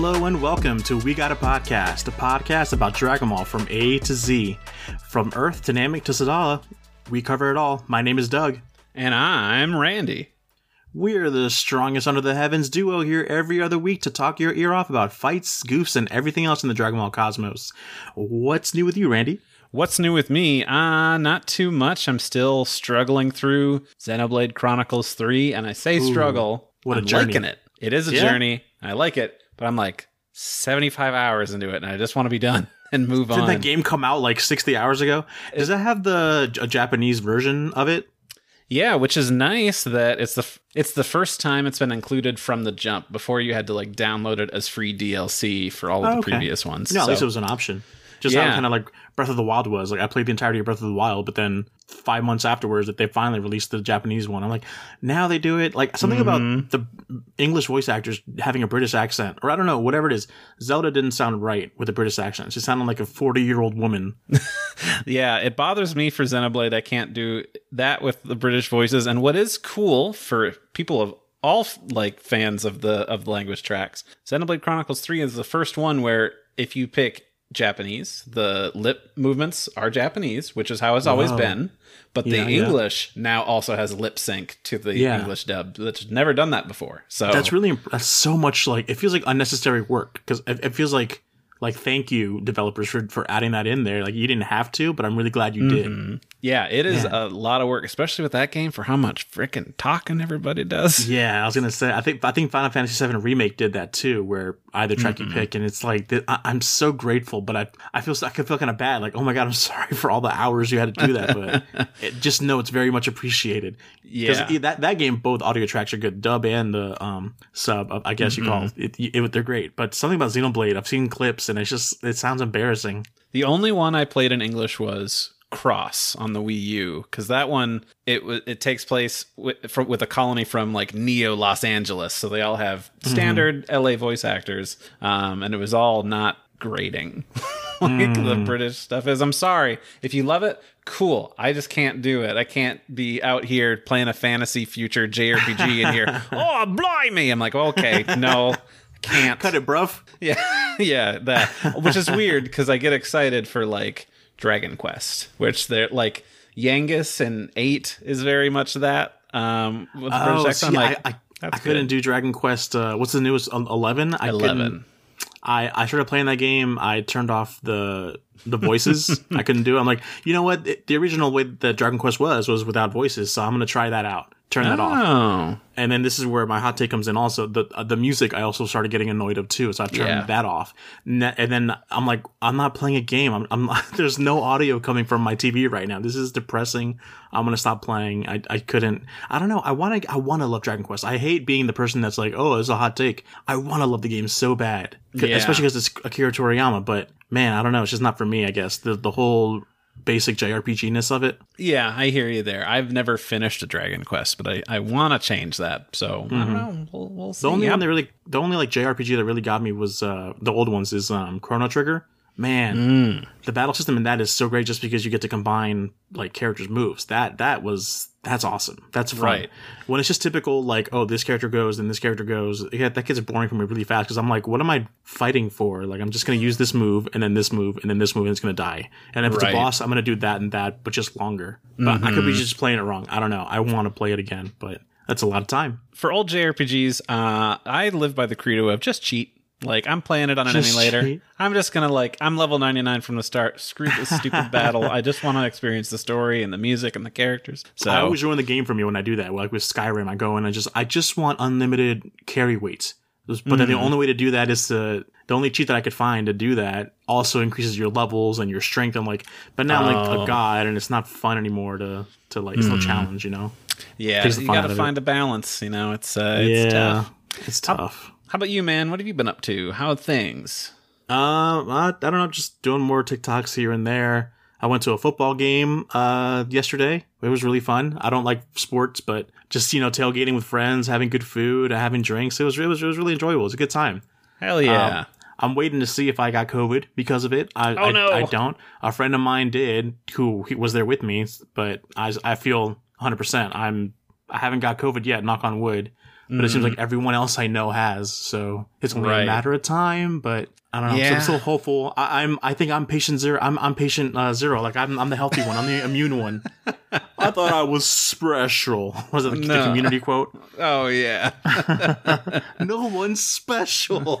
Hello and welcome to We Got a Podcast, a podcast about Dragon Ball from A to Z. From Earth to Namek to Sadala, we cover it all. My name is Doug. And I'm Randy. We're the strongest under the heavens duo here every other week to talk your ear off about fights, goofs, and everything else in the Dragon Ball cosmos. What's new with you, Randy? What's new with me? Uh, not too much. I'm still struggling through Xenoblade Chronicles 3, and I say struggle. what a I'm journey. liking it. It is a Yeah? journey. I like it, but I'm like 75 hours into it, and I just want to be done and move Did on. Did that game come out like 60 hours ago? Does that have the a Japanese version of it? Yeah, which is nice that it's the it's the first time it's been included from the jump. Before you had to like download it as free DLC for all of Oh, the okay. previous ones. No, at least it was an option. Just Yeah. kind of like Breath of the Wild was. Like I played the entirety of Breath of the Wild, but then five months afterwards, that they finally released the Japanese one. I'm like, now they do it. Like something Mm-hmm. about the English voice actors having a British accent, or I don't know, whatever it is. Zelda didn't sound right with a British accent. She sounded like a 40 year old woman. Yeah, it bothers me for Xenoblade. I can't do that with the British voices. And what is cool for people of all like fans of the of the language tracks, Xenoblade Chronicles 3 is the first one where if you pick Japanese, the lip movements are Japanese, which is how it's always been. But the Yeah, yeah. English now also has lip sync to the Yeah. English dub, which has never done that before. So That's really that's so much like it feels like unnecessary work because it, it feels like like thank you developers for for adding that in there. Like you didn't have to, but I'm really glad you did. Mm-hmm. yeah, it is a lot of work, especially with that game for how much freaking talking everybody does. Yeah, I was gonna say. I think I think Final Fantasy VII remake did that too, where either track you mm-hmm. pick, and it's like I, I'm so grateful, but I I feel I could feel kind of bad. Like, oh my god, I'm sorry for all the hours you had to do that, but it, just know it's very much appreciated Yeah. that that game, both audio tracks are good, dub and the um sub. I guess you call mm-hmm. it. It, it. They're great, but something about Xenoblade, I've seen clips, and it's just it sounds embarrassing. The only one I played in English was Cross on the Wii U because that one it it takes place with, from, with a colony from like Neo Los Angeles, so they all have standard LA voice actors, um, and it was all not grating like the British stuff is. I'm sorry if you love it, cool. I just can't do it. I can't be out here playing a fantasy future JRPG in here. Oh, blimey! I'm like, okay, no. Can't Cut it, bruv. yeah, yeah, that which is weird because I get excited for like Dragon Quest, which they're like Yangus and Eight is very much that. Um, with the Oh, see, like, I, I, I couldn't good. do Dragon Quest. Uh, what's the newest? Eleven. I eleven. I, I started playing that game. I turned off the the voices. I couldn't do. it. I'm like, you know what? The original way that Dragon Quest was was without voices. So I'm gonna try that out. Turn that off. Oh, And then this is where my hot take comes in. Also, the uh, the music I also started getting annoyed of too. So I turned Yeah. that off. And then I'm like, I'm not playing a game. I'm, I'm there's no audio coming from my TV right now. This is depressing. I'm gonna stop playing. I, I couldn't. I don't know. I want to. I want to love Dragon Quest. I hate being the person that's like, oh, it's a hot take. I want to love the game so bad, Yeah. especially because it's Akira Toriyama. But man, I don't know. It's just not for me. I guess the the whole basic JRPG ness of it. yeah, I hear you there. I've never finished a Dragon Quest, but I, I want to change that. So I don't know. We'll, we'll see. Mm-hmm. The only How- one that really, the only like JRPG that really got me was uh the old ones is um Chrono Trigger. Man, Mm. the battle system in that is so great just because you get to combine like characters' moves. That that was that's awesome. That's fun. Right. When it's just typical like oh this character goes and this character goes, yeah, that gets boring for me really fast because I'm like, what am I fighting for? Like I'm just gonna use this move and then this move and then this move and it's gonna die. And if it's a boss, I'm gonna do that and that, but just longer. But I could be just playing it wrong. I don't know. I want to play it again, but that's a lot of time. for old JRPGs, uh, I live by the credo of just cheat. Like I'm playing it on an Just emulator. cheat. I'm just gonna like I'm level 99 from the start. Screw this stupid battle. I just want to experience the story and the music and the characters. So I always ruin the game for me when I do that. Like with Skyrim, I go and I just I just want unlimited carry weights. But then the Mm-hmm. only way to do that is to the only cheat that I could find to do that also increases your levels and your strength. I'm like, but now I'm like Oh. a god and it's not fun anymore to to like it's no Mm. challenge, you know? yeah, you got to find a balance. You know, it's uh, it's tough. it's tough. How about you, man? What have you been up to? How are things? Uh, I, I don't know, just doing more TikToks here and there. I went to a football game uh yesterday. It was really fun. I don't like sports, but just you know tailgating with friends, having good food, having drinks. It was it was, it was really enjoyable. It was a good time. Hell yeah! Um, I'm waiting to see if I got COVID because of it. I, Oh, I, no. I don't. A friend of mine did, who he was there with me, but I, I feel 100. percent I'm I haven't got COVID yet. Knock on wood. But it seems like everyone else I know has. So it's only Right. a matter of time. But I don't know. So I'm still hopeful. I, I'm. I think I'm patient zero. I'm. I'm patient uh, zero. Like I'm. I'm the healthy one. I'm the immune one. I thought I was special. Was it the, the community quote? Oh yeah. No one's special.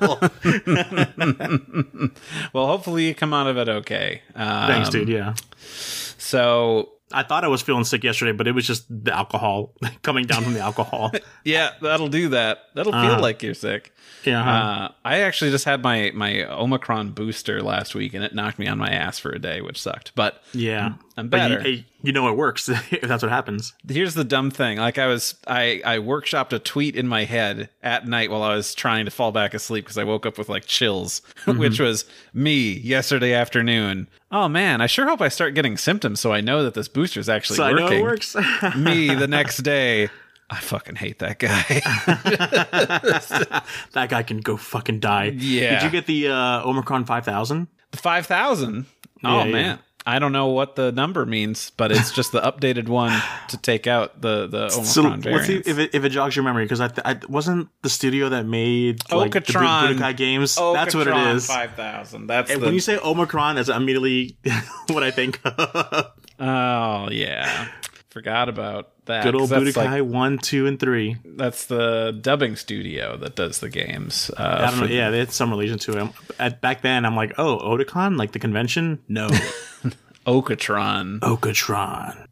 well, hopefully you come out of it okay. Um, Thanks, dude. Yeah. So I thought I was feeling sick yesterday, but it was just the alcohol coming down from the alcohol. yeah, that'll do that. That'll feel Uh-huh. like you're sick. Yeah. Uh, I actually just had my my Omicron booster last week, and it knocked me on my ass for a day, which sucked. But yeah. I'm you, better. hey, you know it works if that's what happens. here's the dumb thing: like I was, I I workshopped a tweet in my head at night while I was trying to fall back asleep because I woke up with like chills, Mm-hmm. which was me yesterday afternoon. Oh man, I sure hope I start getting symptoms so I know that this booster is actually So I know working. it works. me the next day. I fucking hate that guy. that guy can go fucking die. Yeah. Did you get the uh, Omicron 5000? The Five thousand. Oh Yeah, yeah. man. I don't know what the number means, but it's just the updated one to take out the the Omicron So let's see variants. if it, if it jogs your memory because I, th- I wasn't the studio that made like the Okratron. Budokai games. That's what it is. Five thousand. That's And the, when you say Omicron, that's immediately what I think. Oh yeah. Forgot about that. Good old Budokai like- one, two, and three. that's the dubbing studio that does the games. Uh, I don't know. Yeah, they had some relation to it. At back then, I'm like, oh, Otakon, like the convention? No, Okratron. Okratron.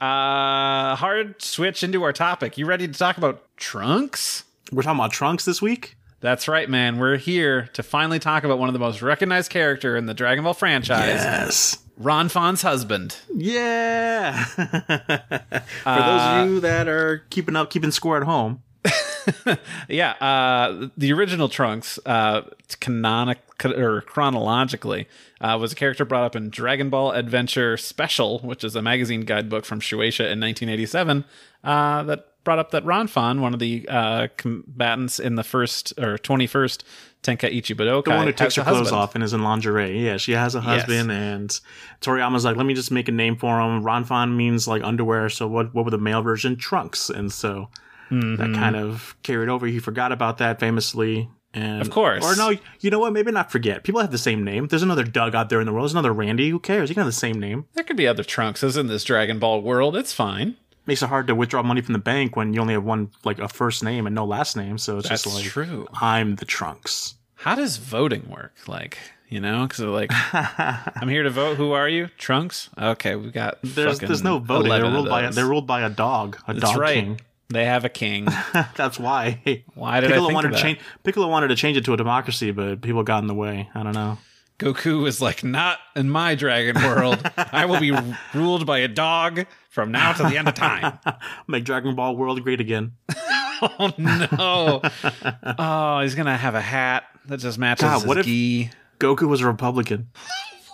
Uh hard switch into our topic. You ready to talk about trunks? We're talking about Trunks this week. That's right, man. We're here to finally talk about one of the most recognized character in the Dragon Ball franchise, Yes. Ranfan's husband. Yeah. For Uh, those of you that are keeping up, keeping score at home, Yeah, uh, the original Trunks, uh, canonic or chronologically, uh, was a character brought up in Dragon Ball Adventure Special, which is a magazine guidebook from Shueisha in 1987, uh, that brought up that Ron Ranfan, one of the uh, combatants in the first or 21st Tenkaichi Budokai, the one who takes her clothes husband. off and is in lingerie. Yeah, she has a husband, and Toriyama's like, let me just make a name for him. Ranfan means like underwear, so what? What would the male version? Trunks, and so Mm-hmm. that kind of carried over. He forgot about that famously. And, Of course. Or no, you know what? Maybe not forget. People have the same name. There's another Doug out there in the world. There's another Randy. Who cares? You can have the same name. There could be other Trunkses in this Dragon Ball world. It's fine. Makes it hard to withdraw money from the bank when you only have one, like a first name and no last name. So it's That's just like, true. I'm the Trunks. How does voting work? Like, you know, because like, I'm here to vote. Who are you? Trunks. Okay, we got. There's there's no voting. They're ruled by a, they're ruled by a dog, a That's dog right. king. They have a king. That's why. Why did I Piccolo think wanted to that? change? Piccolo wanted to change it to a democracy, but people got in the way. I don't know. Goku was like, not in my dragon world. I will be ruled by a dog from now to the end of time. Make Dragon Ball World great again. oh no! Oh, he's gonna have a hat that just matches God, his what if- gi. Goku was a Republican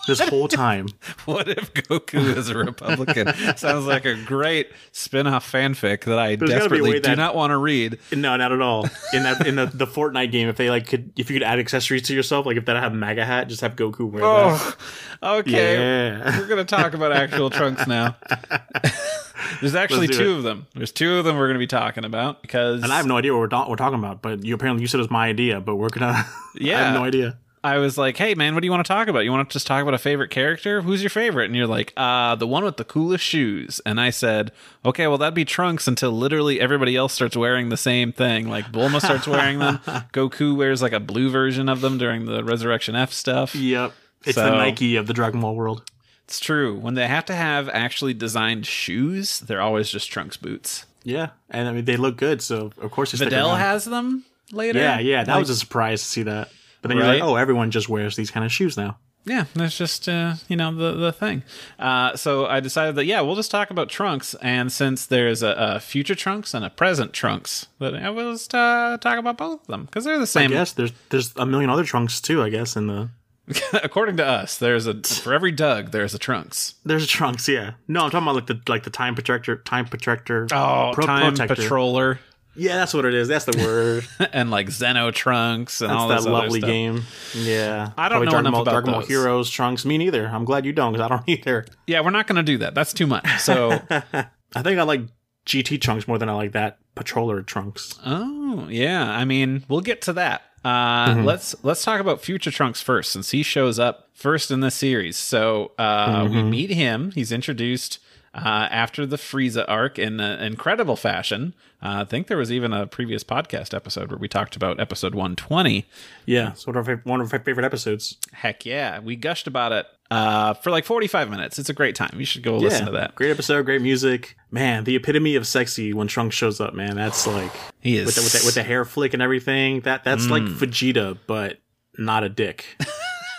this whole time. What if Goku is a Republican? Sounds like a great spin-off fanfic that I gotta be a desperately do that- not want to read. no, not at all. In that in the, the Fortnite game, if they like could, if you could add accessories to yourself, like if that had a MAGA hat, just have Goku wear that. Oh, okay. Yeah. We're gonna talk about actual trunks now. There's actually two it. of them. There's two of them we're gonna be talking about because And I have no idea what we're, ta- we're talking about, but you apparently you said it was my idea, but we're gonna. yeah, I have no idea. I was like, "Hey, man, what do you want to talk about? You want to just talk about a favorite character? Who's your favorite?" And you're like, "Uh, the one with the coolest shoes." And I said, "Okay, well, that'd be Trunks until literally everybody else starts wearing the same thing. Like Bulma starts wearing them. Goku wears like a blue version of them during the Resurrection F stuff. Yep, it's So- the Nike of the Dragon Ball world. It's true. When they have to have actually designed shoes, they're always just Trunks boots. Yeah, and I mean they look good, so of course Videl has them later. Yeah, yeah, that Like- was a surprise to see that. But then you're like, oh, everyone just wears these kind of shoes now. Yeah, that's just uh, you know the the thing. Uh, so I decided that yeah, we'll just talk about trunks, and since there's a, a future trunks and a present trunks, that I will just uh, talk about both of them because they're the I same. guess there's there's a million other trunks too. I guess in the According to us, there's a for every Doug, there's a trunks. there's trunks. Yeah, no, I'm talking about like the like the time protector, time protector. Oh, pro- time protector. patroller Yeah, that's what it is. That's the word. and like Xeno trunks and all That's this that other lovely stuff. game. Yeah, I don't Probably know Dragon enough Ball, about Dragon Ball those. Heroes trunks. Me neither. I'm glad you don't because I don't either. Yeah, we're not going to do that. That's too much. So I think I like GT trunks more than I like that patroller Trunks. Oh yeah, I mean we'll get to that. Uh, Let's let's talk about Future Trunks first, since he shows up first in the series. So uh, we meet him. He's introduced uh, after the Frieza arc in an incredible fashion. Uh, I think there was even a previous podcast episode where we talked about episode 120. Yeah, it's one of our, one of our favorite episodes. Heck yeah, we gushed about it uh, for like 45 minutes. It's a great time. You should go listen to that. Great episode, great music. Man, the epitome of sexy when Trunks shows up, man. That's like He is with the, with the, with the hair flick and everything. That that's like Mm. Vegeta, but not a dick.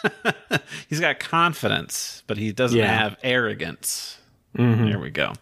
He's got confidence, but he doesn't Yeah. have arrogance. Mm-hmm. There we go.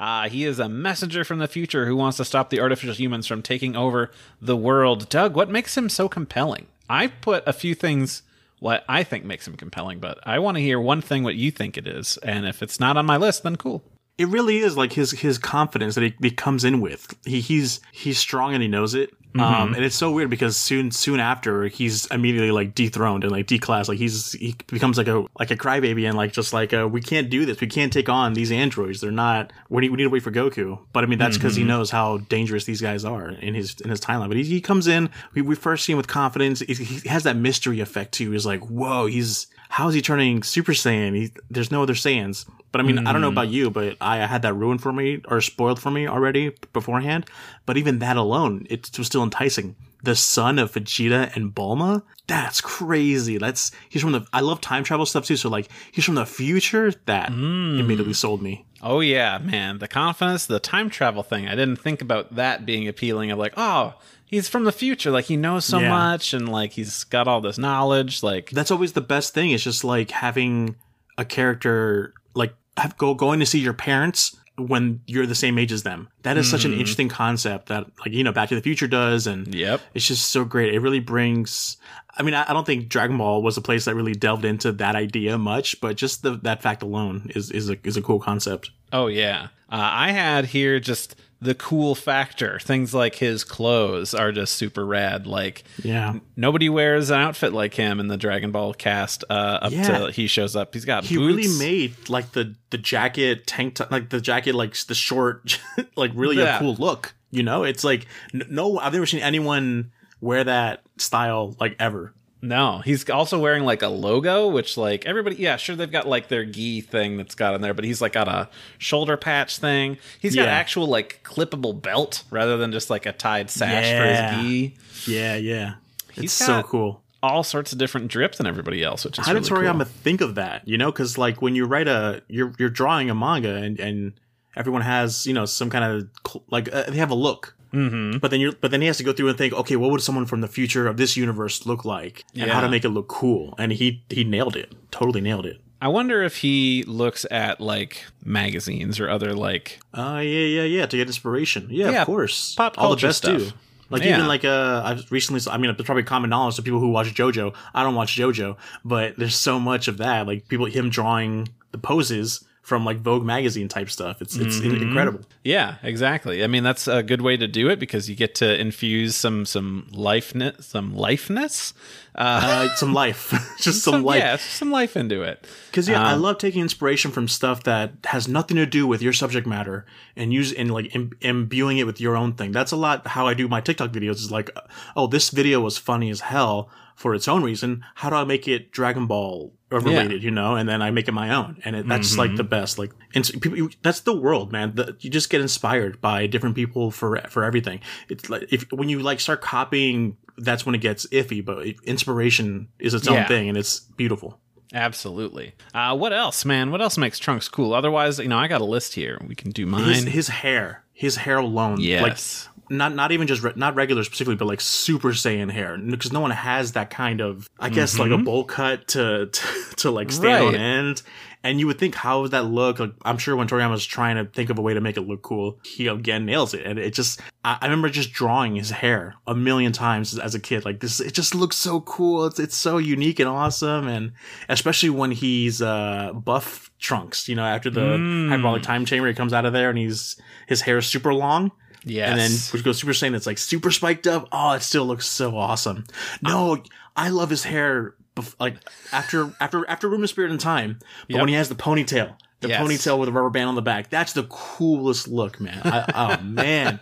Uh, he is a messenger from the future who wants to stop the artificial humans from taking over the world. Doug, what makes him so compelling? I put a few things what I think makes him compelling, but I want to hear one thing what you think it is. And if it's not on my list, then cool. It really is like his his confidence that he, he comes in with. He he's he's strong and he knows it. Mm-hmm. Um, and it's so weird because soon soon after he's immediately like dethroned and like declassed. Like he's he becomes like a like a crybaby and like just like uh we can't do this. We can't take on these androids. They're not. We need, we need to wait for Goku. But I mean that's because he Mm-hmm. knows how dangerous these guys are in his in his timeline. But he, he comes in. We, we first see him with confidence. He, he has that mystery effect too. He's like whoa. He's how is he turning Super Saiyan? He, there's no other Saiyans. But I mean, I don't know hmm. about you, but I had that ruined for me or spoiled for me already beforehand. But even that alone, it was still enticing. The son of Vegeta and Bulma, that's crazy. That's he's from the. I love time travel stuff too. So like he's from the future. That hmm. immediately sold me. Oh yeah, man. The confidence, the time travel thing. I didn't think about that being appealing of like, oh, he's from the future. Like he knows so Yeah. much and like he's got all this knowledge. Like That's always the best thing. It's just like having a character like have, go going to see your parents when you're the same age as them. That is such an interesting concept that like you know Back to the Future does, and Yep. it's just so great. It really brings. I mean, I, I don't think Dragon Ball was a place that really delved into that idea much, but just the, that fact alone is is a is a cool concept. Oh yeah. Uh, I had here just the cool factor. Things like his clothes are just super rad. Like Yeah, nobody wears an outfit like him in the Dragon Ball cast uh, up Yeah. till he shows up. He's got he boots. really made like the the jacket tank top, like the jacket like the short, like really Yeah. a cool look. You know, it's like no, I've never seen anyone wear that style like ever. No, he's also wearing like a logo, which like everybody, yeah, sure they've got like their gi thing that's got in there, but he's like got a shoulder patch thing. He's got Yeah. actual like clippable belt rather than just like a tied sash Yeah. for his gi. Yeah, yeah. He's it's so cool. All sorts of different drips than everybody else, which is How did really Toriyama cool. think of that? You know, because like when you write a, you're you're drawing a manga and and everyone has you know some kind of like uh, they have a look. Mm-hmm. But then you're, but then he has to go through and think, okay, what would someone from the future of this universe look like, and how to make it look cool? And he he nailed it, totally nailed it. I wonder if he looks at like magazines or other like Uh, yeah, yeah, yeah. To get inspiration. Yeah, Yeah, of course. pop All the best stuff. too. Like Yeah. even like uh, I've recently. I mean, it's probably common knowledge to people who watch JoJo. I don't watch JoJo, but there's so much of that. Like people, him drawing the poses from like Vogue magazine type stuff. It's it's Mm-hmm. incredible. Yeah, exactly. I mean, that's a good way to do it because you get to infuse some some lifeness, some lifeness, uh, Uh, some life, just some, life. yeah, some life into it. Because yeah, I Um, love taking inspiration from stuff that has nothing to do with your subject matter and use and like Im- imbuing it with your own thing. That's a lot how I do my TikTok videos. Is like, oh, this video was funny as hell for its own reason. How do I make it Dragon Ball related? You know, and then I make it my own, and it, that's like the best. Like, ins- people, you- that's the world, man. The, you just get inspired by different people for for everything. It's like if when you like start copying, that's when it gets iffy. But inspiration is its Yeah. own thing, and it's beautiful. Absolutely. Uh, what else, man? What else makes Trunks cool? Otherwise, you know, I got a list here. We can do mine. his, his hair his hair alone Yes. like not not even just re- not regular specifically but like super saiyan hair because no one has that kind of i guess like a bowl cut to to, to like stand on end. And you would think how would that look? Like i'm sure when toriyama's trying to think of a way to make it look cool he again nails it. And it just i, I remember just drawing his hair a million times as a kid. Like this it just looks so cool. It's, it's so unique and awesome. And especially when he's uh buff trunks you know after the Mm. hyperbolic time chamber he comes out of there and he's his hair is super long yes. and then which goes super saiyan it's like super spiked up oh it still looks so awesome no uh, i love his hair bef- like after after after room of spirit and time but Yep. when he has the ponytail the Yes. ponytail with a rubber band on the back that's the coolest look man I, oh man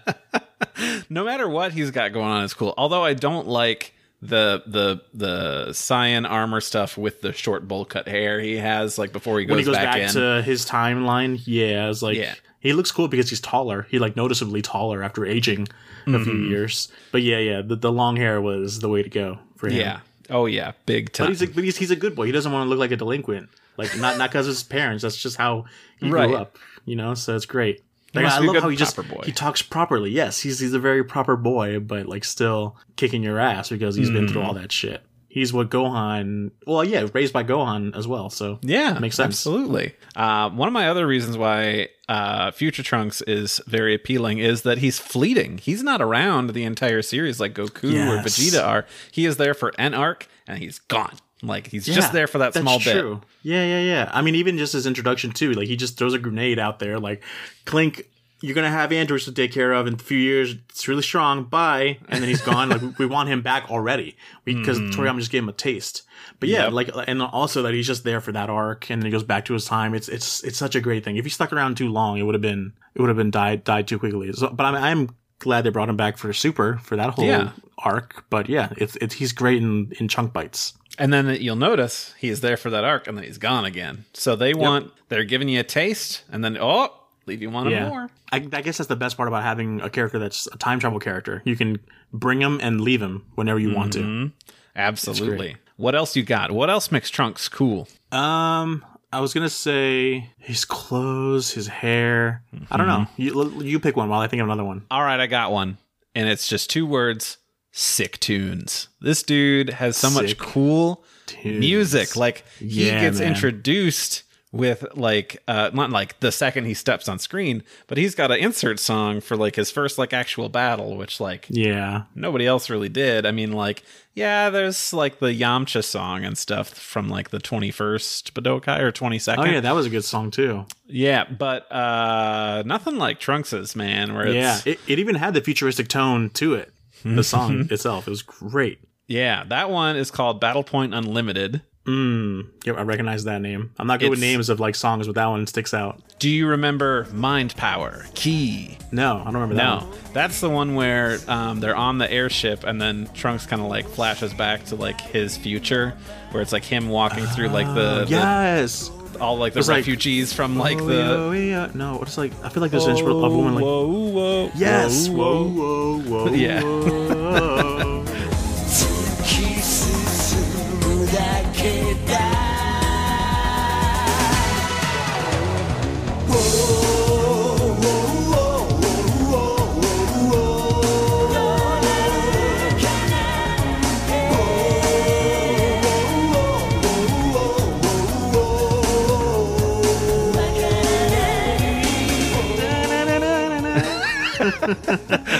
no matter what he's got going on, it's cool. Although I don't like the the the cyan armor stuff with the short bowl cut hair he has like before he goes, when he goes back, back, to his timeline, yeah, it's like Yeah. He looks cool because he's taller. He like noticeably taller after aging a Mm-hmm. few years. But yeah, yeah, the, the long hair was the way to go for him. yeah. Oh yeah, big time. But he's a, but he's, he's a good boy. He doesn't want to look like a delinquent. Like not not because his parents. That's just how he Right. grew up. You know, so it's great. Like, I love how he just boy. he talks properly. Yes, he's he's a very proper boy, but like still kicking your ass because he's been through Mm. all that shit. He's what Gohan. Well, yeah, raised by Gohan as well. So Yeah, makes sense. Absolutely. Uh, one of my other reasons why uh, Future Trunks is very appealing is that he's fleeting. He's not around the entire series like Goku or Vegeta are. He is there for an arc and he's gone. Like he's Yeah, just there for that small bit. true. Yeah, yeah, yeah. I mean, even just his introduction too. Like he just throws a grenade out there. Like Clink, you're gonna have androids to take care of in a few years. It's really strong. Bye, and then he's gone. like we- want him back already because hmm. Toriyama just gave him a taste. But yeah. Yep. like and also that he's just there for that arc, and then he goes back to his time. It's it's it's such a great thing. If he stuck around too long, it would have been it would have been died died too quickly. So, but I'm I'm glad they brought him back for Super for that whole Yeah. arc. But yeah, it's it's he's great in in chunk bites. And then you'll notice he is there for that arc and then he's gone again. So they want they're giving you a taste and then oh, leave you wanting Yeah. more. I, I guess that's the best part about having a character that's a time travel character. You can bring him and leave him whenever you want Mm-hmm. Absolutely. What else you got? What else makes Trunks cool? Um, I was gonna say his clothes, his hair. I don't know. Mm-hmm. You you pick one while I think of another one. All right, I got one. And it's just two words sick tunes. This dude has so much cool tunes. music. Like he Yeah, gets man. introduced with like uh not like the second he steps on screen, but he's got an insert song for like his first like actual battle, which like Yeah, nobody else really did. I mean, like, yeah, there's like the Yamcha song and stuff from like the 21st Budokai or 22nd. oh yeah, that was a good song too. Yeah, but uh nothing like Trunks's, man, where it's Yeah, it, it even had the futuristic tone to it. The song itself, it was great. Yeah, that one is called Battle Point Unlimited. Mm, yep, I recognize that name. I'm not good with names of like songs, but that one sticks out. Do you remember Mind Power? Ki. No, I don't remember that. No, one. that's the one where um, they're on the airship, and then Trunks kind of like flashes back to like his future, where it's like him walking through like the, Yes. all like the It's like- refugees from like Oh, the yeah, yeah. no, it's like I feel like there's of a woman like whoa, whoa, yes, whoa, whoa, whoa, whoa, Yeah. whoa.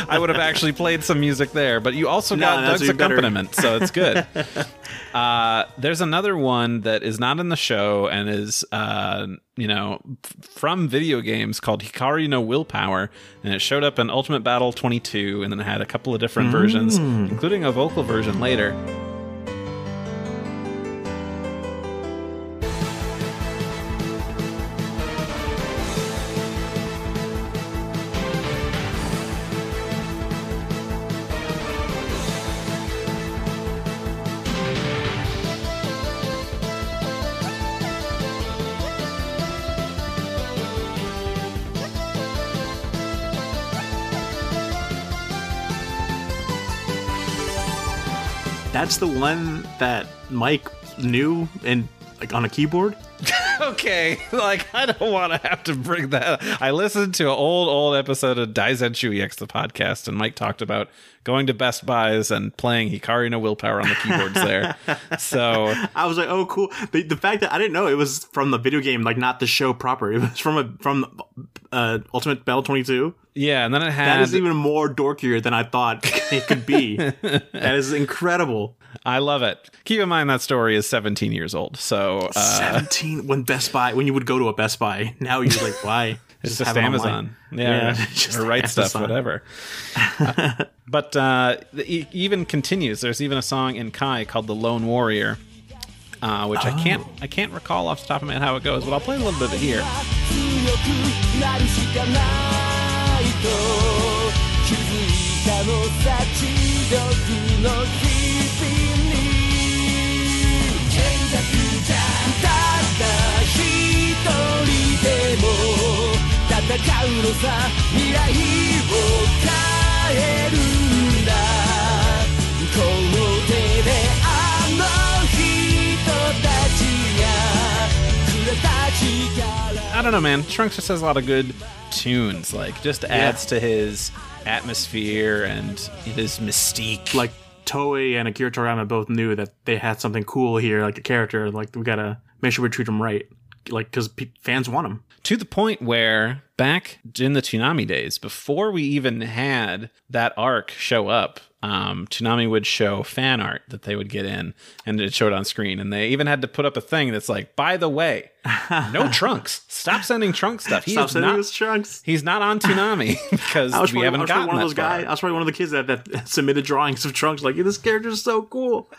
I would have actually played some music there, but you also got No, Doug's accompaniment, so it's good. uh, there's another one that is not in the show and is, uh, you know, f- from video games called Hikari no Willpower, and it showed up in Ultimate Battle 22, and then it had a couple of different versions, Mm. including a vocal version later. That's the one that Mike knew and like on a keyboard. okay, like I don't want to have to bring that. Up. I listened to an old, old episode of Daizenshuu EX, the podcast, and Mike talked about going to Best Buys and playing Hikari no Willpower on the keyboards there. So I was like, oh, cool. The, the fact that I didn't know it was from the video game, like not the show proper. It was from a from uh, Ultimate Battle 22. Yeah, and then it That had. is even more dorkier than I thought it could be. that is incredible. I love it. Keep in mind that story is 17 years old, so uh, 17 when Best Buy when you would go to a Best Buy. Now you're like, why? it's just have it online. Amazon. Yeah, Yeah, just or right stuff, whatever. Uh, but uh, it even continues. There's even a song in Kai called "The Lone Warrior." Uh, which I can't Oh. I can't recall off the top of my head how it goes, but I'll play a little bit of it here. 気づいたの幸力の日々に。賢弱じゃただ一人でも戦うのさ未来を変えるんだ。I don't know, man. Trunks just has a lot of good tunes. Like, just adds to his atmosphere and his mystique. like Toei and Akira Toriyama both knew that they had something cool here, like a character. Like we gotta make sure we treat him right, like because pe- fans want him. to the point where back in the Toonami days, before we even had that arc show up, um, Toonami would show fan art that they would get in and it showed on screen. And they even had to put up a thing that's like, by the way, no Trunks. Stop sending Trunks stuff. He Stop sending not, us trunks. He's not on Toonami because I was we probably, haven't was gotten one of that those far. guys. I was probably one of the kids that, that submitted drawings of trunks. Like this character is so cool.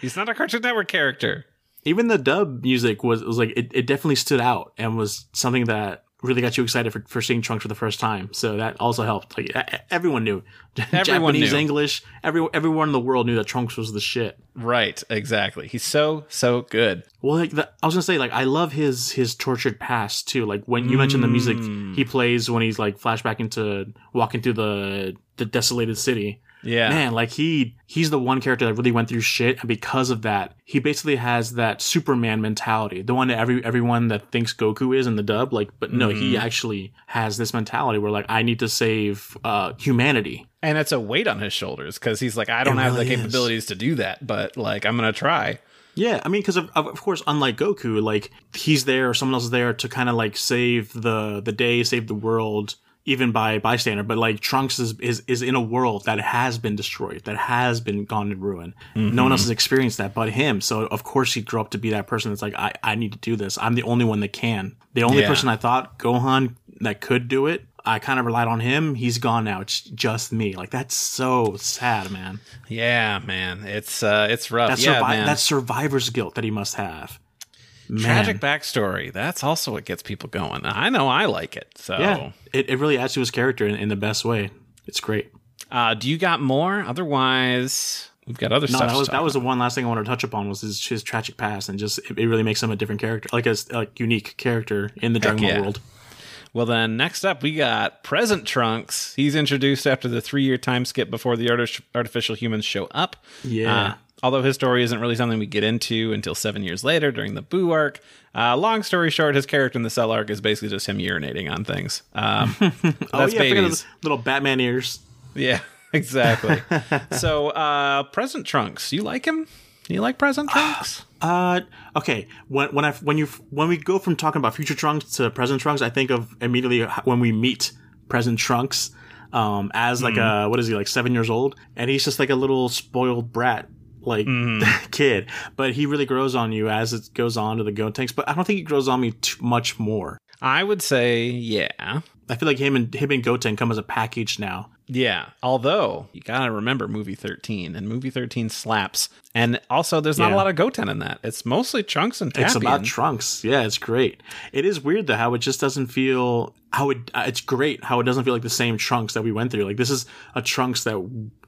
He's not a Cartoon Network character. Even the dub music was was like it, it definitely stood out and was something that really got you excited for, for seeing Trunks for the first time. So that also helped. Like everyone knew, Everyone Japanese, knew. English, every everyone in the world knew that Trunks was the shit. Right, exactly. He's so, so good. Well, like the, I was gonna say, like I love his his tortured past too. Like when you mentioned the music Mm. he plays when he's like flashback into walking through the the desolated city. Yeah. Man, like he he's the one character that really went through shit, and because of that, he basically has that Superman mentality, the one that every everyone that thinks Goku is in the dub. Like, but no, he Mm-hmm. actually has this mentality where like I need to save uh humanity. And it's a weight on his shoulders because he's like, I don't It have really the is. capabilities to do that, but like, I'm going to try. Yeah, I mean, because of, of of course, unlike Goku, like he's there or someone else is there to kind of like save the the day, save the world, even by bystander. But like Trunks is is is in a world that has been destroyed, that has been gone to ruin. No one else has experienced that but him. So of course he grew up to be that person that's like, I I need to do this. I'm the only one that can. The only Yeah. person I thought Gohan that could do it. I kind of relied on him. He's gone now. It's just me. Like that's so sad, man. Yeah, man. It's, uh, it's rough. That's yeah, survi- man. that's survivor's guilt that he must have. Man. tragic backstory. That's also what gets people going. I know I like it. So, Yeah, it, it really adds to his character in, in the best way. It's great. uh, do you got more? Otherwise, we've got other No, stuff. that was that was the one last thing I wanted to touch upon was his, his tragic past and just it, it really makes him a different character, like a like unique character in the Dragon Ball yeah. world. Well, then next up, we got Present Trunks. He's introduced after the three year time skip before the artificial humans show up. Yeah. Uh, although his story isn't really something we get into until seven years later during the Boo arc. Uh, long story short, his character in the Cell arc is basically just him urinating on things. Um, Oh that's yeah, babies. little Batman ears. Yeah, exactly. so, uh, Present Trunks, you like him? You like Present Trunks? Uh, okay. When when I when you when we go from talking about future Trunks to present Trunks, I think of immediately when we meet present Trunks, um, as like Mm-hmm. a what is he like seven years old, and he's just like a little spoiled brat. Like Mm-hmm. kid, but he really grows on you as it goes on to the Gotenks. But I don't think he grows on me much more. I would say, yeah. I feel like him and him and Goten come as a package now. Yeah. Although, you gotta remember movie 13, and movie 13 slaps. And also, there's not Yeah. a lot of Goten in that. It's mostly Trunks and. It's about Trunks. Yeah, it's great. It is weird though how it just doesn't feel how it. Uh, it's great how it doesn't feel like the same Trunks that we went through. Like this is a Trunks that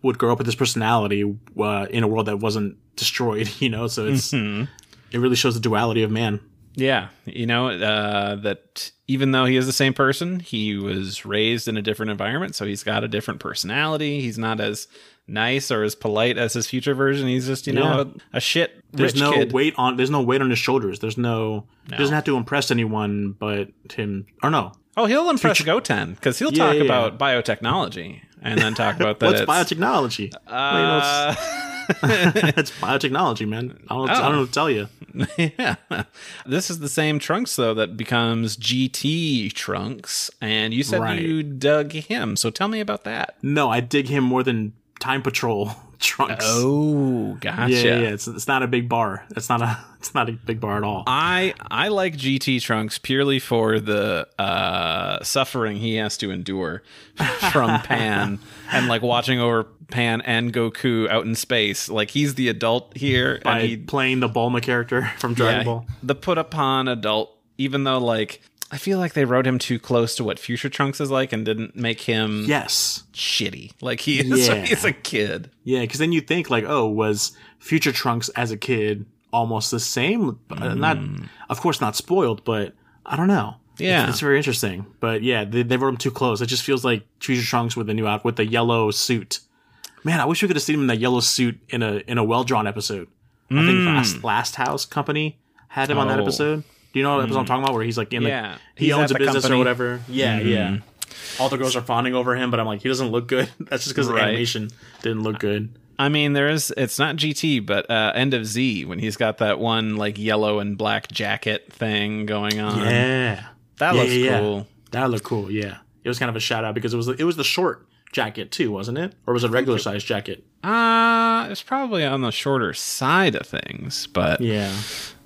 would grow up with this personality uh, in a world that wasn't destroyed. You know, so it's Mm-hmm. it really shows the duality of man. Yeah. You know, uh, that even though he is the same person, he was raised in a different environment. So he's got a different personality. He's not as nice or as polite as his future version. He's just, you know, Yeah. a, a shit There's no kid. weight on. There's no weight on his shoulders. There's no. He doesn't have to impress anyone but him. Or no. Oh, he'll impress Goten because he'll Yeah, talk yeah, about biotechnology and then talk about that. What's it's- biotechnology? Uh, it's biotechnology, man. I don't, I don't oh. know what to tell you. yeah. This is the same Trunks though that becomes GT Trunks, and you said Right. you dug him. So tell me about that. No, I dig him more than Time Patrol Trunks. Oh, gotcha. yeah, yeah. It's, it's not a big bar. It's not a. It's not a big bar at all. I I like GT Trunks purely for the uh, suffering he has to endure from Pan and like watching over Pan and Goku out in space. Like he's the adult here, by and he playing the Bulma character from Dragon yeah, Ball. the put upon adult. Even though like I feel like they wrote him too close to what Future Trunks is like and didn't make him Yes. shitty like he is Yeah. he's a kid. Yeah, because then you think like, oh, was Future Trunks as a kid almost the same? Uh, Not, of course, not spoiled, but I don't know. Yeah. it's, it's very interesting. But yeah, they, they wrote him too close. It just feels like Future Trunks with the new out with the yellow suit. Man, I wish we could have seen him in that yellow suit in a in a well drawn episode. I think last, last House Company had him on that Hmm. Oh. episode. Do you know what episode I'm talking about? Where he's like in Yeah. the he He's owns at a the business company. or whatever. Yeah, yeah. All the girls are fawning over him, but I'm like, he doesn't look good. That's just because the Right. animation didn't look good. I mean, there is. It's not GT, but uh, End of Z when he's got that one like yellow and black jacket thing going on. Yeah, that Yeah, looks yeah, yeah. cool. That looked cool. Yeah, it was kind of a shout out because it was it was the short jacket too, wasn't it? Or was it a regular size jacket? Uh it's probably on the shorter side of things, but yeah,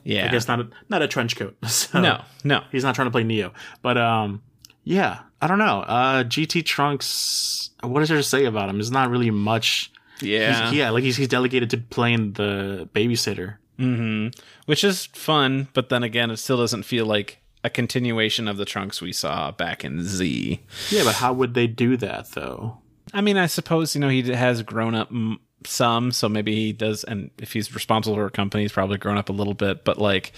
Yeah, I guess not a, not a trench coat. So no, no. he's not trying to play Neo. But um, yeah, I don't know. Uh, GT Trunks. What is there to say about him? There's not really much. Yeah, He's, yeah, like he's he's delegated to playing the babysitter. hmm which is fun, but then again, it still doesn't feel like a continuation of the trunks we saw back in Z. Yeah, but how would they do that though? I mean, I suppose you know he has grown up m- some, so maybe he does. And if he's responsible for a company, he's probably grown up a little bit. But like,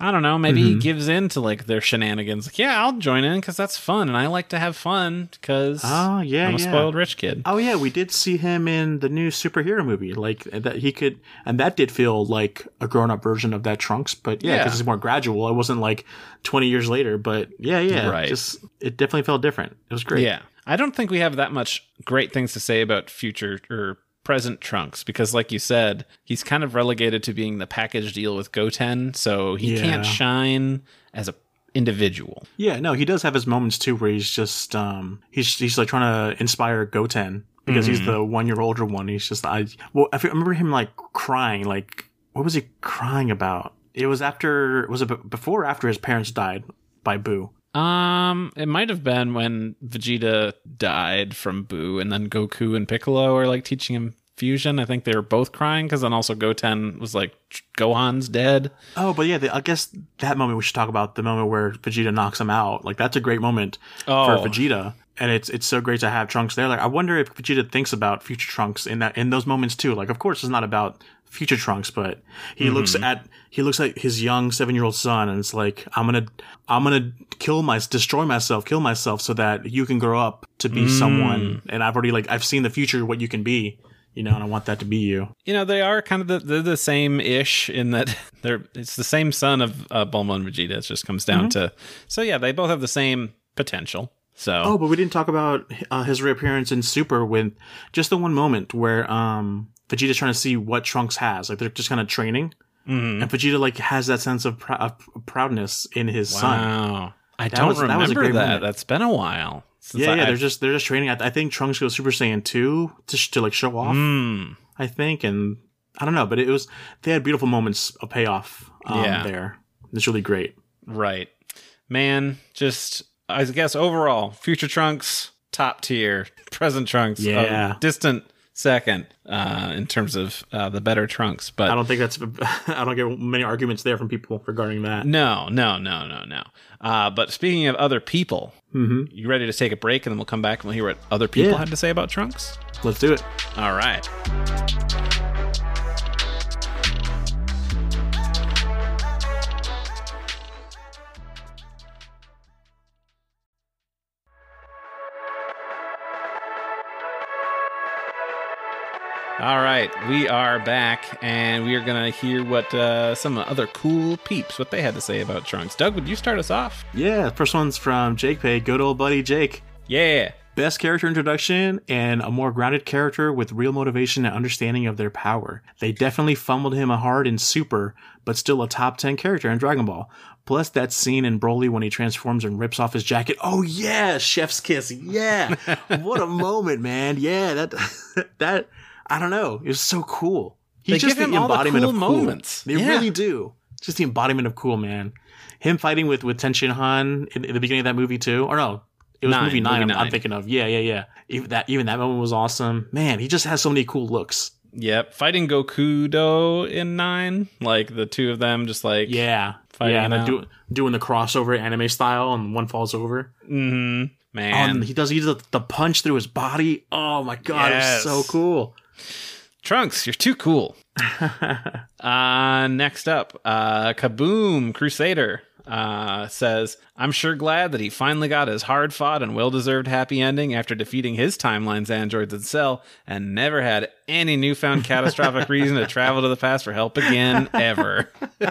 I don't know, maybe Mm-hmm. he gives in to like their shenanigans. Like, yeah, I'll join in because that's fun, and I like to have fun because Oh yeah, I'm a yeah. spoiled rich kid. Oh yeah, we did see him in the new superhero movie. Like that, he could, and that did feel like a grown-up version of that Trunks. But yeah, Yeah. because it's more gradual. It wasn't like twenty years later. But yeah, yeah, Right. Just it definitely felt different. It was great. Yeah. I don't think we have that much great things to say about future or present Trunks because, like you said, he's kind of relegated to being the package deal with Goten, so he Yeah. can't shine as a individual. Yeah, no, he does have his moments too, where he's just um, he's he's like trying to inspire Goten because he's the one year older one. He's just I well, I remember him like crying. Like what was he crying about? It was after was it be- before or after his parents died by Boo? Um, it might have been when Vegeta died from Boo, and then Goku and Piccolo are like teaching him fusion. I think they were both crying because then also Goten was like, Gohan's dead. Oh, but yeah, the, I guess that moment we should talk about the moment where Vegeta knocks him out. Like that's a great moment Oh. for Vegeta, and it's it's so great to have Trunks there. Like I wonder if Vegeta thinks about future Trunks in that in those moments too. Like of course it's not about future Trunks, but he looks at he looks at his young seven year old son, and it's like I'm gonna I'm gonna kill my destroy myself, kill myself, so that you can grow up to be someone. And I've already like I've seen the future what you can be. You know, and I want that to be you. You know, they are kind of the, they're the same ish in that they're it's the same son of uh, Bulma and Vegeta. It just comes down to so yeah, they both have the same potential. So Oh, but we didn't talk about uh, his reappearance in Super with just the one moment where um Vegeta's trying to see what Trunks has. Like they're just kind of training, Mhm. and Vegeta like has that sense of, prou- of proudness in his son. wow, I don't was- that remember was a great that. moment. That's been a while. Since Yeah, I, yeah. They're just they're just training. I, I think Trunks goes Super Saiyan two to sh- to like show off. Mm, I think, and I don't know, but it was they had beautiful moments of payoff. Um, Yeah. there. It's really great. right, man. Just I guess overall, future Trunks top tier, present Trunks Yeah. distant second uh, in terms of uh, the better Trunks, but I don't think that's I don't get many arguments there from people regarding that. No, no, no, no, no. Uh, but speaking of other people, hmm you ready to take a break and then we'll come back and we'll hear what other people Yeah. had to say about Trunks? Let's do it. All right. All right, we are back, and we are gonna hear what uh, some other cool peeps what they had to say about Trunks. Doug, would you start us off? Yeah, first one's from Jake Pay, good old buddy Jake. Yeah. Best character introduction and a more grounded character with real motivation and understanding of their power. They definitely fumbled him a hard in Super, but still a top 10 character in Dragon Ball. Plus that scene in Broly when he transforms and rips off his jacket. Oh yeah, chef's kiss. Yeah. what a moment, man. Yeah, that that I don't know. It was so cool. He's They just give him the all the embodiment cool of cool. moments. They Yeah. really do. Just the embodiment of cool, man. Him fighting with with Ten Shin Han in, in the beginning of that movie too. Or no, it was Nine, movie nine. movie I'm, I'm thinking of. Yeah, yeah, yeah. Even that even that moment was awesome. Man, he just has so many cool looks. Yep, fighting Goku Do in nine, like the two of them, just like Yeah. Fighting yeah, and then do, doing the crossover anime style and one falls over. Mm-hmm. man. and he does he does the, the punch through his body. Oh my god, Yes. it's so cool. Trunks, you're too cool. uh, next up, uh, Kaboom Crusader uh, says, I'm sure glad that he finally got his hard fought and well deserved happy ending after defeating his timeline's androids in Cell and never had any newfound catastrophic reason to travel to the past for help again, ever.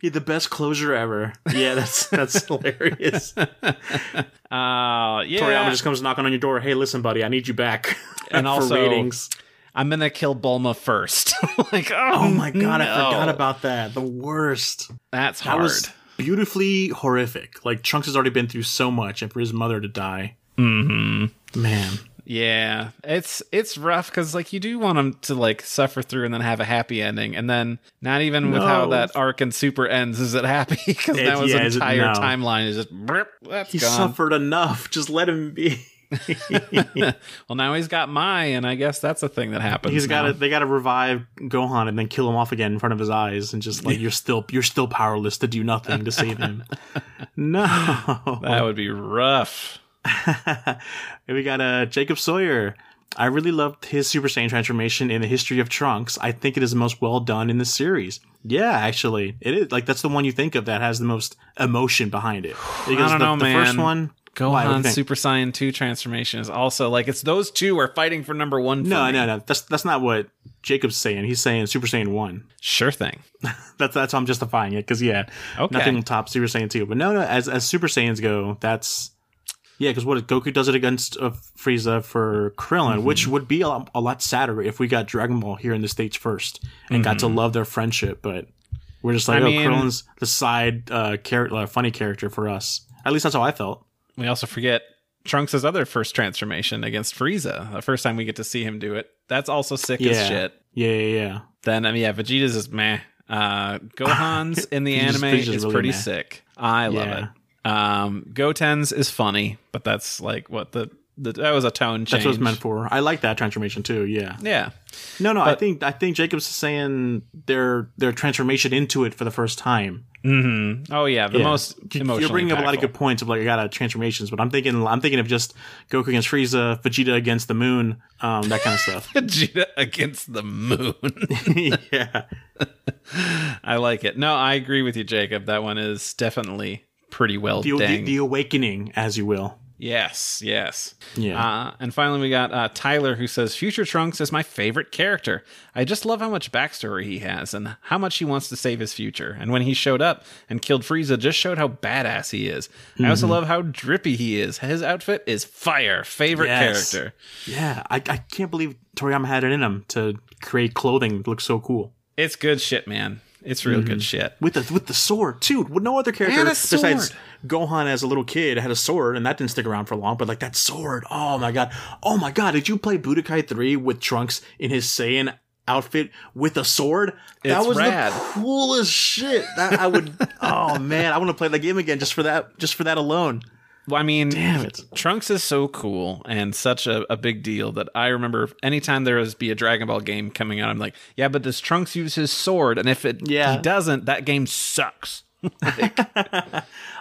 Yeah, the best closure ever. Yeah, that's that's hilarious. Uh, yeah. Toriyama just comes knocking on your door. Hey, listen, buddy, I need you back. And also- ratings. I'm to kill Bulma first. like, oh, Oh my god, I forgot about that. The worst. That's hard. That was beautifully horrific. Like Trunks has already been through so much, and for his mother to die. Mm-hmm. Man. Yeah, it's it's rough because like you do want him to like suffer through and then have a happy ending, and then not even with how that arc and Super ends is it happy because now his yeah, is it- entire no. timeline is just brrp, that's He gone. suffered enough. Just let him be. well, now he's got Mai, and I guess that's a thing that happens. He's got to. They got to revive Gohan and then kill him off again in front of his eyes, and just like you're still you're still powerless to do nothing to save him. no. That would be rough. we got uh, Jacob Sawyer. I really loved his Super Saiyan transformation in the history of Trunks. I think it is the most well done in the series. Yeah, actually, it is. Like that's the one you think of that has the most emotion behind it. Because don't the, know, the first man. one, Gohan? Super Saiyan 2 transformation is also like it's those two are fighting for number one. For No, me. no, no. That's that's not what Jacob's saying. He's saying Super Saiyan one. Sure thing. That's that's how I'm justifying it because yeah, Okay. nothing will top Super Saiyan two. But no, no. As as Super Saiyans go, that's yeah. Because what Goku does it against uh, Frieza for Krillin, Mm-hmm. which would be a lot, a lot sadder if we got Dragon Ball here in the states first and got to love their friendship. But we're just like, Mm-hmm. I oh, mean- Krillin's the side uh, character, uh, funny character for us. At least that's how I felt. We also forget Trunks' other first transformation against Frieza. The first time we get to see him do it. That's also sick Yeah. as shit. Yeah, yeah, yeah. Then I mean, yeah, Vegeta's is meh. Uh, Gohan's in the anime Vegeta's is really pretty meh. sick. I love Yeah. it. Um, Goten's is funny, but that's like what the, the that was a tone change. That's what it's meant for. I like that transformation too. Yeah. Yeah, No, no. I think I think Jacob's saying their their transformation into it for the first time. mm-hmm. Oh yeah, the Yeah. most You're bringing up a lot of good points of like I got transformations, but I'm thinking I'm thinking of just Goku against Frieza, Vegeta against the Moon, um, that kind of stuff. Vegeta against the moon. yeah, I like it. No, I agree with you, Jacob. That one is definitely pretty well the, the, the awakening, as you will. Yes, yes. Yeah. Uh, and finally, we got uh, Tyler who says Future Trunks is my favorite character. I just love how much backstory he has and how much he wants to save his future. And when he showed up and killed Frieza, just showed how badass he is. I also Mm-hmm. love how drippy he is. His outfit is fire. Favorite Yes. character. Yeah, I, I can't believe Toriyama had it in him to create clothing that looks so cool. It's good shit, man. It's real good shit. With the with the sword too. With no other character besides. Gohan as a little kid had a sword, and that didn't stick around for long. But like that sword, oh my god, oh my god! Did you play Budokai Three with Trunks in his Saiyan outfit with a sword? that It's was rad. the coolest shit. That I would. oh man, I want to play that game again just for that. Just for that alone. Well, I mean, Damn it. Trunks is so cool and such a, a big deal that I remember anytime there was be a Dragon Ball game coming out, I'm like, yeah, but does Trunks use his sword? And if it Yeah. he doesn't, that game sucks.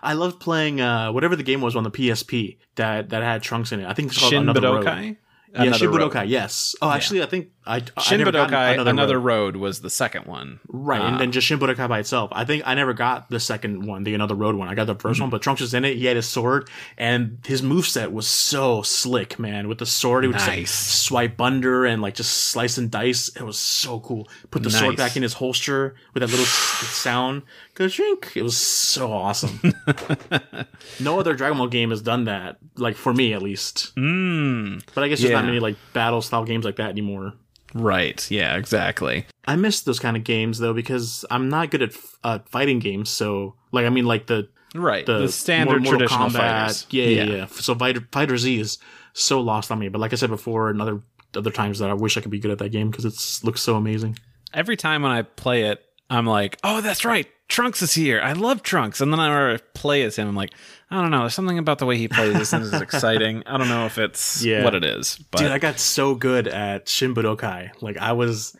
I loved playing uh, whatever the game was on the PSP that that had Trunks in it. I think it's called Shin Another Road. Budokai. Yeah, Another Shin Road. Budokai. Yes. Oh, actually, I think I I Shin never Budokai, Another, Road. road. was the second one. Right, and then just Shin Budokai by itself. I think I never got the second one, the Another Road one. I got the 1st Mm-hmm. one, but Trunks was in it. He had his sword, and his moveset was so slick, man. With the sword, he would just like, swipe under and like just slice and dice. It was so cool. Put the sword back in his holster with that little sound. Ka-shink. It was so awesome. no other Dragon Ball game has done that, like for me at least. Mm, But I guess there's not many like battle style games like that anymore. Right. Yeah, exactly. I miss those kind of games though because I'm not good at uh, fighting games. So like I mean like the Right. the, The, standard Mortal traditional Kombat. fighters. Yeah, yeah, yeah. So Fighter, Fighter Z is so lost on me. But like I said before, and other other times that I wish I could be good at that game because it looks so amazing. Every time when I play it, I'm like, oh, that's right. Trunks is here. I love Trunks. And then I play as him. I'm like, I don't know. There's something about the way he plays this and is exciting. I don't know if it's Yeah. what it is, but Dude, I got so good at Shin Budokai. Like I was,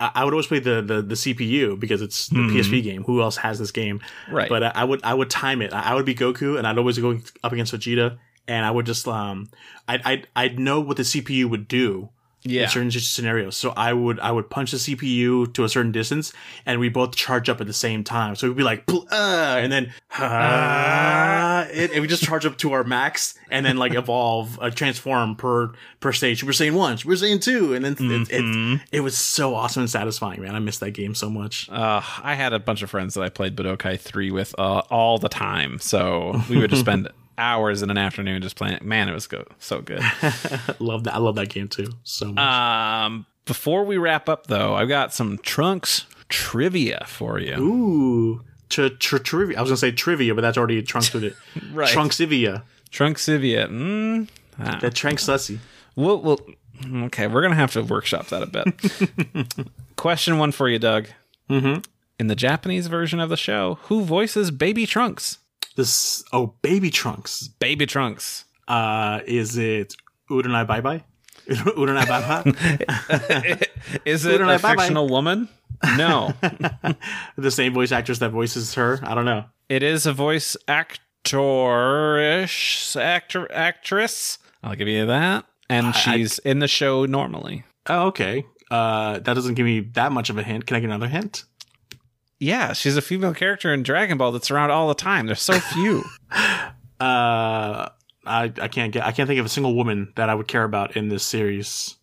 I, I would always play the, the the CPU because it's the PSP game. Who else has this game? Right. But I, I would I would time it. I, I would be Goku, and I'd always go up against Vegeta, and I would just um, I'd I'd, I'd know what the CPU would do. Yeah. in certain scenarios. So I would I would punch the CPU to a certain distance, and we both charge up at the same time. So we'd be like, uh, and then uh, it, and we just charge up to our max, and then like evolve, uh, transform per per stage. We're saying one, we're saying two, and then it, it, it was so awesome and satisfying, man. I miss that game so much. Uh, I had a bunch of friends that I played Budokai 3 with uh, all the time. So we would just spend hours in an afternoon just playing it. Man, it was go- so good. love that. I love that game too so much. Um, before we wrap up, though, I've got some Trunks trivia for you. Ooh. Tr- tr- trivia. I was gonna say trivia, but that's already trunks with it. Right. Trunksivia. Trunksivia. Mm, ah. That Trank Sussy. We'll, we'll, okay, we're going to have to workshop that a bit. Question one for you, Doug. Mm-hmm. In the Japanese version of the show, who voices Baby Trunks? This oh baby trunks. Baby Trunks. Uh, is it Uranai Baba? Uranai Baba? Is it Uranai, a bye-bye. fictional woman? No. the same voice actress that voices her. I don't know. it is a voice actorish actor actress. I'll give you that. And she's in the show normally. Oh, okay. Uh, that doesn't give me that much of a hint. Can I get another hint? Yeah, she's a female character in Dragon Ball that's around all the time. There's so few. Uh, I I can't get. I can't think of a single woman that I would care about in this series.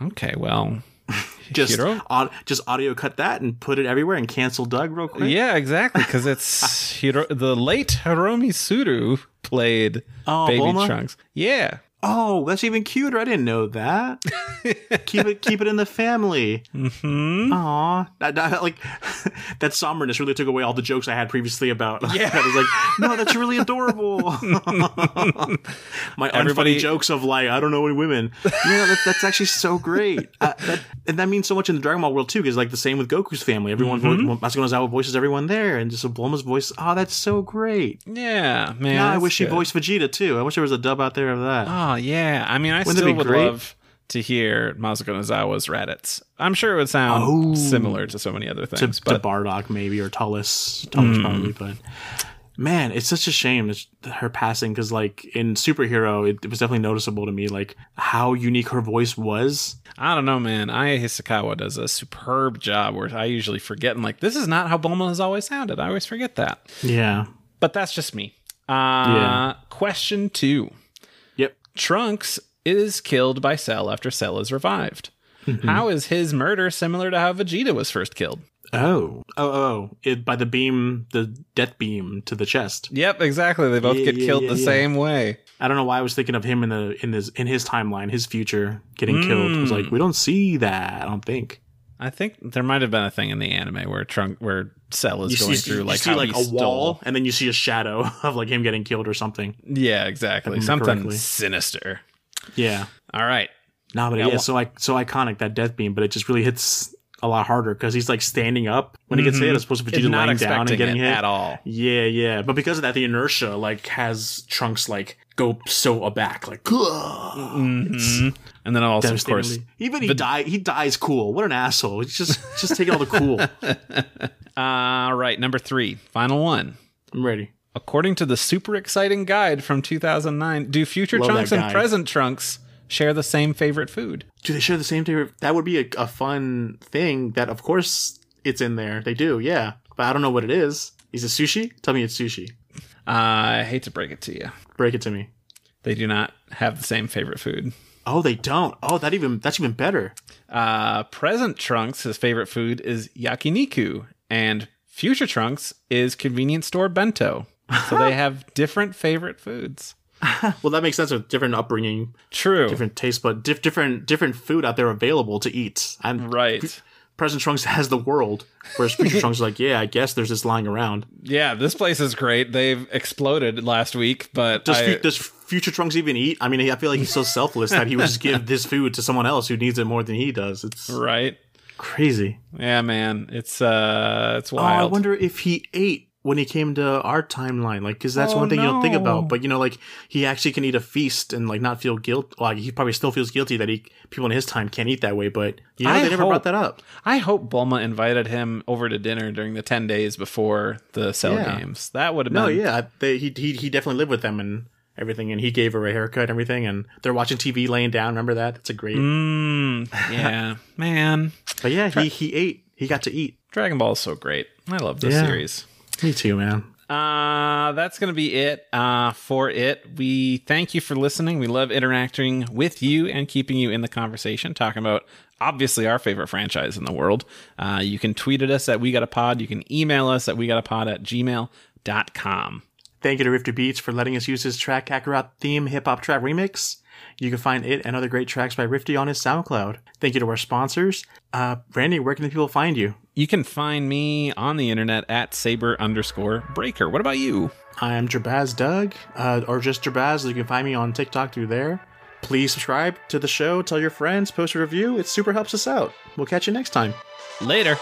okay, well, Just au- just audio cut that and put it everywhere and cancel Doug real quick. Yeah, exactly. Because it's Hiro- the late Hiromi Tsuru played Oh, Baby Bulma? Trunks. Yeah. Oh, that's even cuter. I didn't know that. keep it keep it in the family. Hmm. Aw, that, that- like that somberness really took away all the jokes I had previously about. Yeah. I was like, no, that's really adorable. My Everybody- unfunny jokes of like, I don't know any women. Yeah, that, that's actually so great. Uh, that, and that means so much in the Dragon Ball world too, because like the same with Goku's family. Everyone, Mm-hmm. vo- voices everyone there, and just Bulma's voice. Oh, that's so great. Yeah, man. Yeah, I wish she good. voiced Vegeta too. I wish there was a dub out there of that. Oh, yeah. I mean, I Wouldn't still would great? love to hear Masako Nozawa's Raditz. I'm sure it would sound Oh. similar to so many other things. to but Bardock maybe or Turles, Turles Hmm. probably, but man, it's such a shame it's her passing because like in superhero, it, it was definitely noticeable to me like how unique her voice was. I don't know, man. Aya Hisakawa does a superb job where I usually forget and like, this is not how Bulma has always sounded. I always forget that. Yeah. But that's just me. Uh, Yeah. Question two. Trunks is killed by Cell after Cell is revived. Mm-hmm. How is his murder similar to how Vegeta was first killed? Oh. Oh. Oh. It by the beam, the death beam to the chest. Yep, exactly. They both Yeah, get yeah, killed yeah, the same way. I don't know why I was thinking of him in the in his in his timeline, his future getting killed. I was like, we don't see that. I don't think. I think there might have been a thing in the anime where Trunk, where Cell is You going see, through you like see like a wall, and then you see a shadow of like him getting killed or something. Yeah, exactly. Something correctly. sinister. Yeah. All right. No, but Yeah, yeah, so like so iconic that death beam, but it just really hits a lot harder because he's like standing up when he gets hit, as opposed to Vegeta laying down and getting it hit at all. Yeah, yeah, but because of that, the inertia like has Trunks like go so aback, like Mhm. And then also, of course. Even he die, he dies cool. What an asshole! He's just just taking all the cool. all right, number three, final one. I'm ready. According to the super exciting guide from 2009, do future Love Trunks and present Trunks share the same favorite food? Do they share the same favorite? That would be a, a fun thing. That of course it's in there. They do, yeah, but I don't know what it is. Is it sushi? Tell me it's sushi. Uh, I hate to break it to you. Break it to me. They do not have the same favorite food. Oh, they don't. Oh, that even that's even better. Uh, present Trunks, his favorite food is yakiniku, and future Trunks is convenience store bento. So they have different favorite foods. Well, that makes sense with different upbringing, True. different taste, but diff- different different food out there available to eat. And Right. Present Trunks has the world, whereas Future Trunks is like, yeah, I guess there's this lying around. Yeah, this place is great. They've exploded last week, but Does, I- does Future Trunks even eat? I mean, I feel like he's so selfless that he would just give this food to someone else who needs it more than he does. It's right. Crazy. Yeah, man, it's uh, it's wild. Oh, I wonder if he ate when he came to our timeline, like, because that's Oh, one thing you don't think about. But you know, like, he actually can eat a feast and like not feel guilt. Like, he probably still feels guilty that he people in his time can't eat that way. But you know, I they never hope- brought that up. I hope Bulma invited him over to dinner during the ten days before the Cell Yeah. games. That would have been No, been yeah, they, he he he definitely lived with them and everything, and he gave her a haircut and everything, and they're watching TV laying down. Remember that? That's a great. Mm, yeah, man. But yeah, he he ate. He got to eat. Dragon Ball is so great. I love this Yeah. series. Me too, man. Uh, that's going to be it uh, for it. We thank you for listening. We love interacting with you and keeping you in the conversation, talking about obviously our favorite franchise in the world. Uh, you can tweet at us at We Got a Pod. You can email us at We Got a Pod at gmail.com. Thank you to Rifter Beats for letting us use his track Kakarot theme hip hop trap remix. You can find it and other great tracks by Rifty on his SoundCloud. Thank you to our sponsors. Uh, Randy, where can the people find you? You can find me on the internet at saber underscore breaker. What about you? I am Jabaz Doug, uh, or just Jabaz. You can find me on TikTok through there. Please subscribe to the show, tell your friends, post a review. It super helps us out. We'll catch you next time. Later.